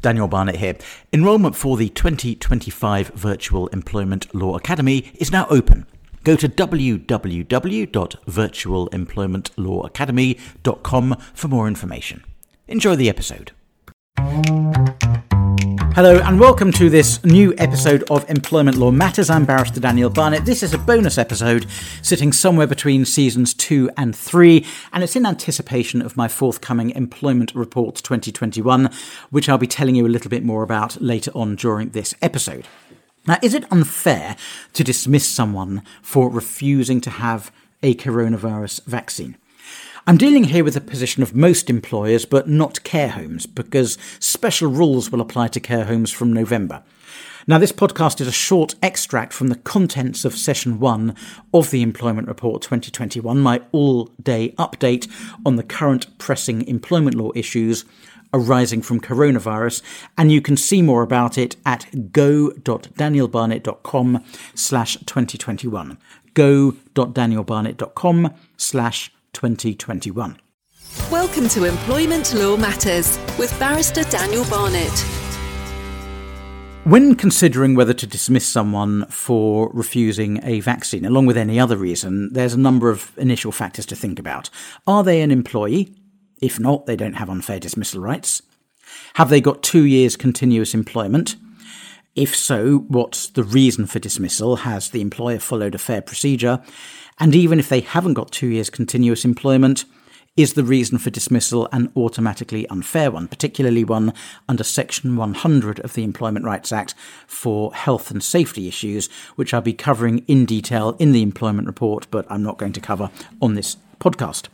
Daniel Barnett here. Enrollment for the 2025 Virtual Employment Law Academy is now open. Go to www.virtualemploymentlawacademy.com for more information. Enjoy the episode. Hello, and welcome to this new episode of Employment Law Matters. I'm Barrister Daniel Barnett. This is a bonus episode sitting somewhere between seasons two and three, and it's in anticipation of my forthcoming Employment Report 2021, which I'll be telling you a little bit more about later on during this episode. Now, is it unfair to dismiss someone for refusing to have a coronavirus vaccine? I'm dealing here with the position of most employers, but not care homes, because special rules will apply to care homes from November. Now, this podcast is a short extract from the contents of session one of the Employment Report 2021, my all day update on the current pressing employment law issues arising from coronavirus, and you can see more about it at go.danielbarnett.com slash 2021. go.danielbarnett.com slash 2021. Welcome to Employment Law Matters with Barrister Daniel Barnett. When considering whether to dismiss someone for refusing a vaccine, along with any other reason, there's a number of initial factors to think about. Are they an employee? If not, they don't have unfair dismissal rights. Have they got two years continuous employment? If so, what's the reason for dismissal? Has the employer followed a fair procedure? And even if they haven't got two years continuous employment, is the reason for dismissal an automatically unfair one, particularly one under Section 100 of the Employment Rights Act for health and safety issues, which I'll be covering in detail in the employment report, but I'm not going to cover on this podcast.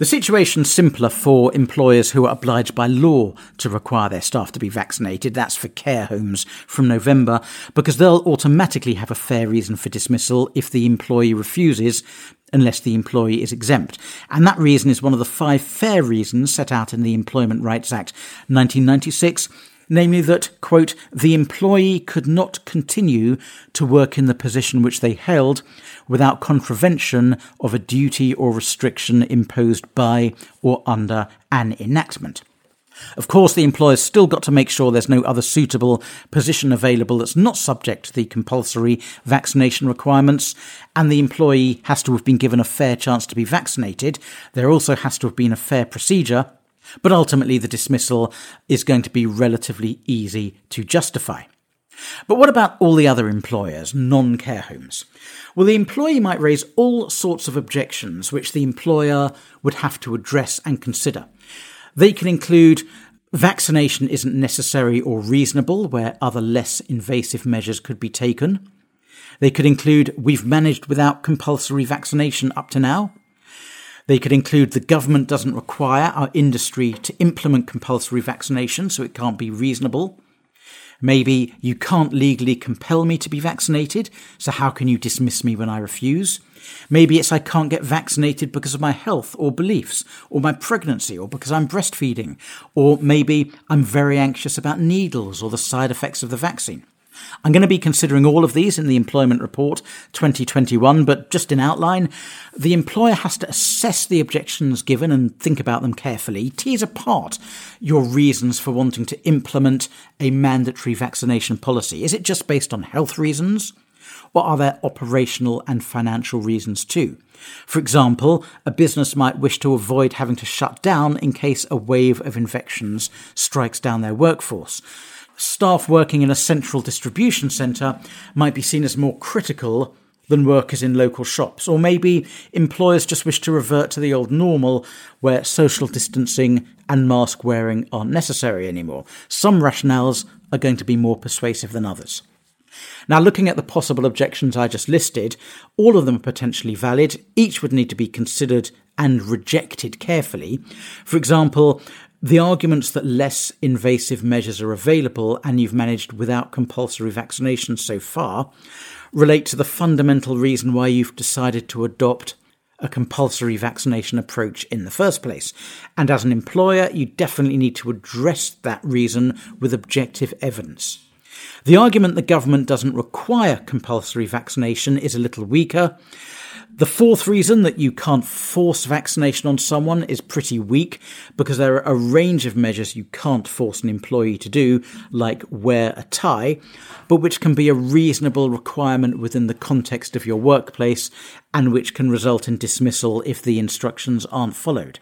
The situation's simpler for employers who are obliged by law to require their staff to be vaccinated. That's for care homes from November, because they'll automatically have a fair reason for dismissal if the employee refuses, unless the employee is exempt. And that reason is one of the five fair reasons set out in the Employment Rights Act 1996 namely that, quote, the employee could not continue to work in the position which they held without contravention of a duty or restriction imposed by or under an enactment. Of course, the employer's still got to make sure there's no other suitable position available that's not subject to the compulsory vaccination requirements, and the employee has to have been given a fair chance to be vaccinated. There also has to have been a fair procedure but ultimately, the dismissal is going to be relatively easy to justify. But what about all the other employers, non care homes? Well, the employee might raise all sorts of objections which the employer would have to address and consider. They can include vaccination isn't necessary or reasonable, where other less invasive measures could be taken. They could include we've managed without compulsory vaccination up to now. They could include the government doesn't require our industry to implement compulsory vaccination, so it can't be reasonable. Maybe you can't legally compel me to be vaccinated, so how can you dismiss me when I refuse? Maybe it's I can't get vaccinated because of my health or beliefs, or my pregnancy, or because I'm breastfeeding, or maybe I'm very anxious about needles or the side effects of the vaccine. I'm going to be considering all of these in the Employment Report 2021, but just in outline, the employer has to assess the objections given and think about them carefully, tease apart your reasons for wanting to implement a mandatory vaccination policy. Is it just based on health reasons? Or are there operational and financial reasons too? For example, a business might wish to avoid having to shut down in case a wave of infections strikes down their workforce staff working in a central distribution centre might be seen as more critical than workers in local shops. Or maybe employers just wish to revert to the old normal where social distancing and mask wearing aren't necessary anymore. Some rationales are going to be more persuasive than others. Now, looking at the possible objections I just listed, all of them are potentially valid. Each would need to be considered and rejected carefully. For example, the arguments that less invasive measures are available and you've managed without compulsory vaccination so far relate to the fundamental reason why you've decided to adopt a compulsory vaccination approach in the first place. And as an employer, you definitely need to address that reason with objective evidence. The argument the government doesn't require compulsory vaccination is a little weaker. The fourth reason that you can't force vaccination on someone is pretty weak because there are a range of measures you can't force an employee to do, like wear a tie, but which can be a reasonable requirement within the context of your workplace and which can result in dismissal if the instructions aren't followed.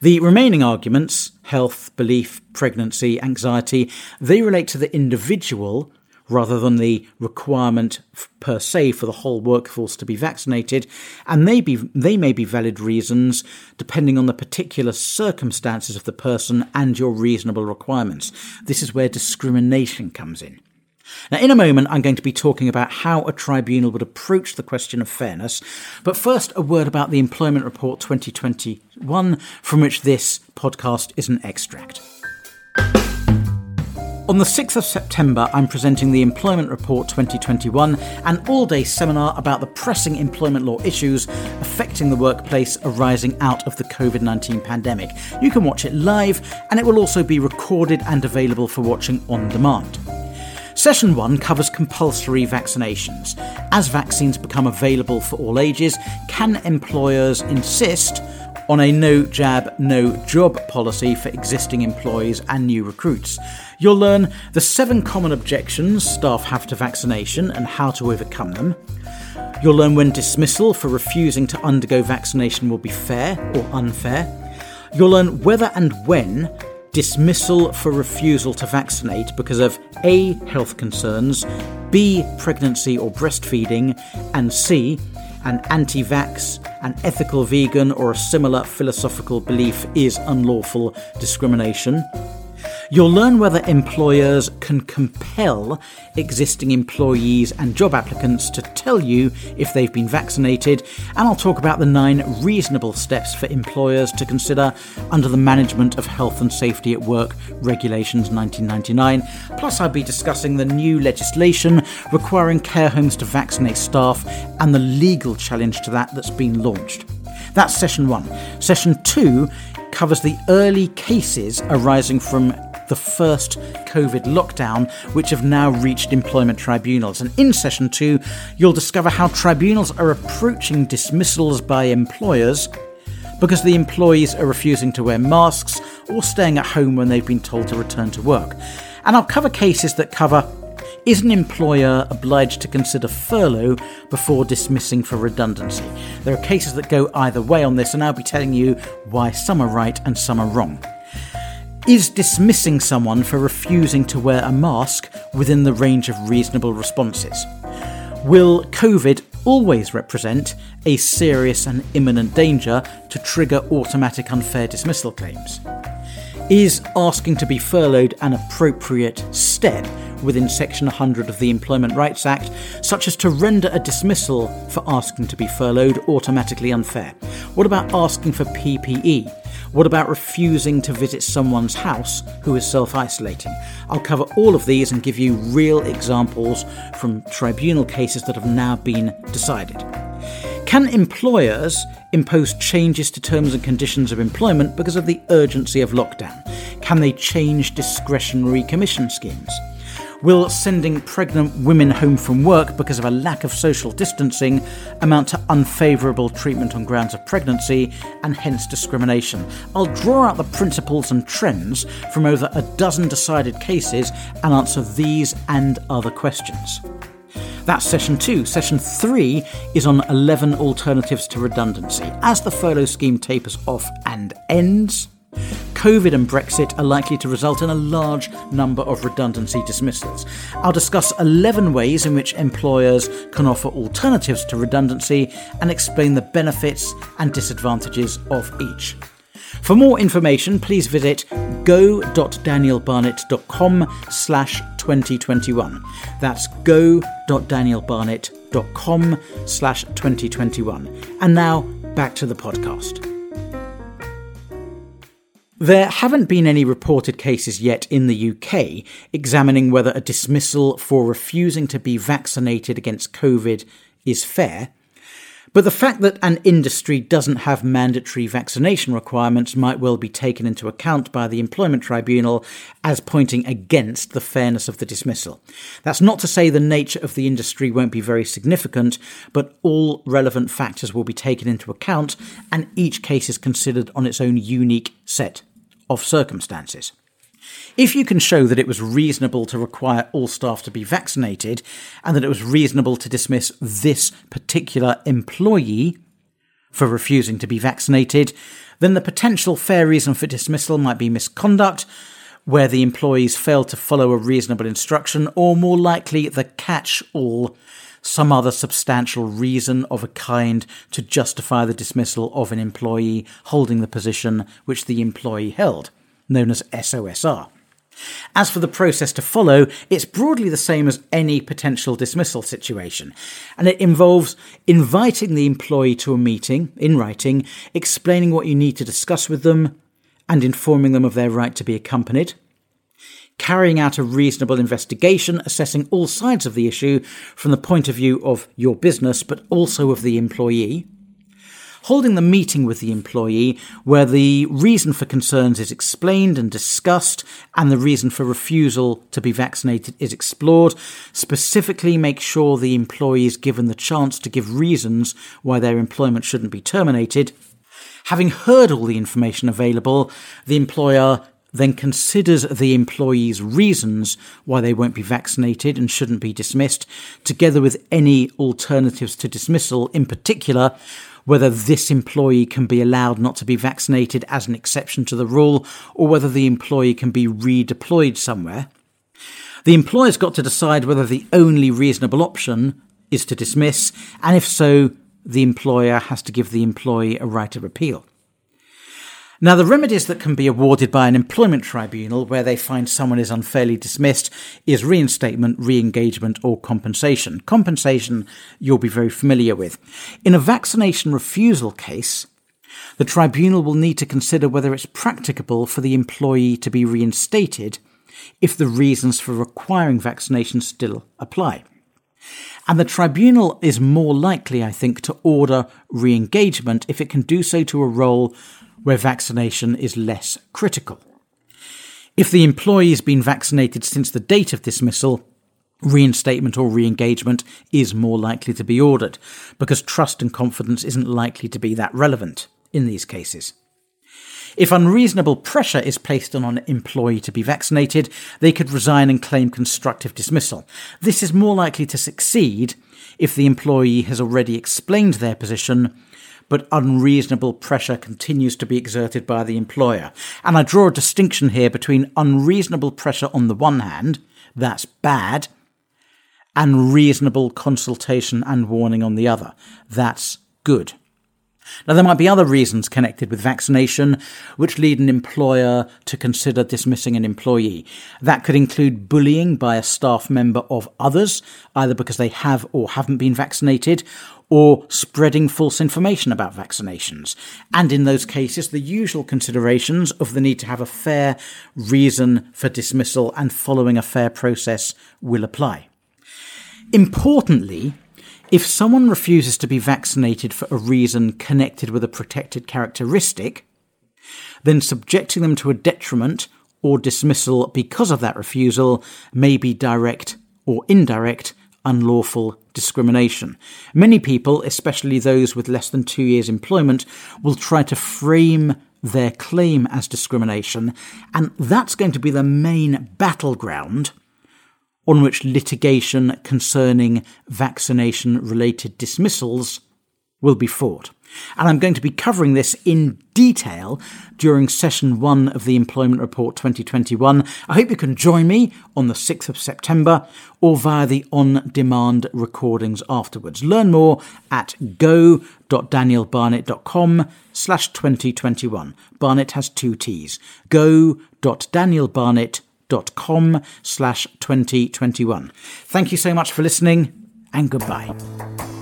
The remaining arguments health, belief, pregnancy, anxiety they relate to the individual rather than the requirement per se for the whole workforce to be vaccinated, and they, be, they may be valid reasons depending on the particular circumstances of the person and your reasonable requirements. This is where discrimination comes in. Now, in a moment, I'm going to be talking about how a tribunal would approach the question of fairness, but first, a word about the Employment Report 2021, from which this podcast is an extract. On the 6th of September, I'm presenting the Employment Report 2021, an all day seminar about the pressing employment law issues affecting the workplace arising out of the COVID 19 pandemic. You can watch it live, and it will also be recorded and available for watching on demand. Session 1 covers compulsory vaccinations. As vaccines become available for all ages, can employers insist on a no jab, no job policy for existing employees and new recruits. You'll learn the seven common objections staff have to vaccination and how to overcome them. You'll learn when dismissal for refusing to undergo vaccination will be fair or unfair. You'll learn whether and when dismissal for refusal to vaccinate because of A. health concerns, B. pregnancy or breastfeeding, and C an anti vax, an ethical vegan, or a similar philosophical belief is unlawful discrimination. You'll learn whether employers can compel existing employees and job applicants to tell you if they've been vaccinated, and I'll talk about the nine reasonable steps for employers to consider under the Management of Health and Safety at Work Regulations 1999. Plus, I'll be discussing the new legislation requiring care homes to vaccinate staff and the legal challenge to that that's been launched. That's session one. Session two covers the early cases arising from the first COVID lockdown, which have now reached employment tribunals. And in session two, you'll discover how tribunals are approaching dismissals by employers because the employees are refusing to wear masks or staying at home when they've been told to return to work. And I'll cover cases that cover is an employer obliged to consider furlough before dismissing for redundancy? There are cases that go either way on this, and I'll be telling you why some are right and some are wrong. Is dismissing someone for refusing to wear a mask within the range of reasonable responses? Will COVID always represent a serious and imminent danger to trigger automatic unfair dismissal claims? Is asking to be furloughed an appropriate step within Section 100 of the Employment Rights Act, such as to render a dismissal for asking to be furloughed automatically unfair? What about asking for PPE? What about refusing to visit someone's house who is self isolating? I'll cover all of these and give you real examples from tribunal cases that have now been decided. Can employers impose changes to terms and conditions of employment because of the urgency of lockdown? Can they change discretionary commission schemes? Will sending pregnant women home from work because of a lack of social distancing amount to unfavourable treatment on grounds of pregnancy and hence discrimination? I'll draw out the principles and trends from over a dozen decided cases and answer these and other questions. That's session two. Session three is on 11 alternatives to redundancy. As the furlough scheme tapers off and ends, COVID and Brexit are likely to result in a large number of redundancy dismissals. I'll discuss 11 ways in which employers can offer alternatives to redundancy and explain the benefits and disadvantages of each. For more information, please visit go.danielbarnett.com slash 2021. That's go.danielbarnett.com slash 2021. And now, back to the podcast. There haven't been any reported cases yet in the UK examining whether a dismissal for refusing to be vaccinated against COVID is fair. But the fact that an industry doesn't have mandatory vaccination requirements might well be taken into account by the Employment Tribunal as pointing against the fairness of the dismissal. That's not to say the nature of the industry won't be very significant, but all relevant factors will be taken into account and each case is considered on its own unique set of circumstances. If you can show that it was reasonable to require all staff to be vaccinated and that it was reasonable to dismiss this particular employee for refusing to be vaccinated, then the potential fair reason for dismissal might be misconduct, where the employees failed to follow a reasonable instruction, or more likely the catch all, some other substantial reason of a kind to justify the dismissal of an employee holding the position which the employee held, known as SOSR. As for the process to follow, it's broadly the same as any potential dismissal situation, and it involves inviting the employee to a meeting in writing, explaining what you need to discuss with them, and informing them of their right to be accompanied. Carrying out a reasonable investigation, assessing all sides of the issue from the point of view of your business, but also of the employee holding the meeting with the employee where the reason for concerns is explained and discussed and the reason for refusal to be vaccinated is explored. Specifically, make sure the employee is given the chance to give reasons why their employment shouldn't be terminated. Having heard all the information available, the employer then considers the employee's reasons why they won't be vaccinated and shouldn't be dismissed, together with any alternatives to dismissal, in particular, whether this employee can be allowed not to be vaccinated as an exception to the rule, or whether the employee can be redeployed somewhere. The employer's got to decide whether the only reasonable option is to dismiss, and if so, the employer has to give the employee a right of appeal. Now, the remedies that can be awarded by an employment tribunal where they find someone is unfairly dismissed is reinstatement, re engagement, or compensation. Compensation you'll be very familiar with. In a vaccination refusal case, the tribunal will need to consider whether it's practicable for the employee to be reinstated if the reasons for requiring vaccination still apply. And the tribunal is more likely, I think, to order re engagement if it can do so to a role where vaccination is less critical. If the employee has been vaccinated since the date of dismissal, reinstatement or re engagement is more likely to be ordered, because trust and confidence isn't likely to be that relevant in these cases. If unreasonable pressure is placed on an employee to be vaccinated, they could resign and claim constructive dismissal. This is more likely to succeed if the employee has already explained their position but unreasonable pressure continues to be exerted by the employer. And I draw a distinction here between unreasonable pressure on the one hand, that's bad, and reasonable consultation and warning on the other, that's good. Now, there might be other reasons connected with vaccination which lead an employer to consider dismissing an employee. That could include bullying by a staff member of others, either because they have or haven't been vaccinated, or spreading false information about vaccinations. And in those cases, the usual considerations of the need to have a fair reason for dismissal and following a fair process will apply. Importantly, if someone refuses to be vaccinated for a reason connected with a protected characteristic, then subjecting them to a detriment or dismissal because of that refusal may be direct or indirect unlawful discrimination. Many people, especially those with less than two years' employment, will try to frame their claim as discrimination, and that's going to be the main battleground on which litigation concerning vaccination related dismissals will be fought. And I'm going to be covering this in detail during session one of the Employment Report 2021. I hope you can join me on the 6th of September or via the on demand recordings afterwards. Learn more at go.danielbarnett.com slash 2021. Barnett has two T's. go.danielbarnett.com slash 2021. Thank you so much for listening and goodbye.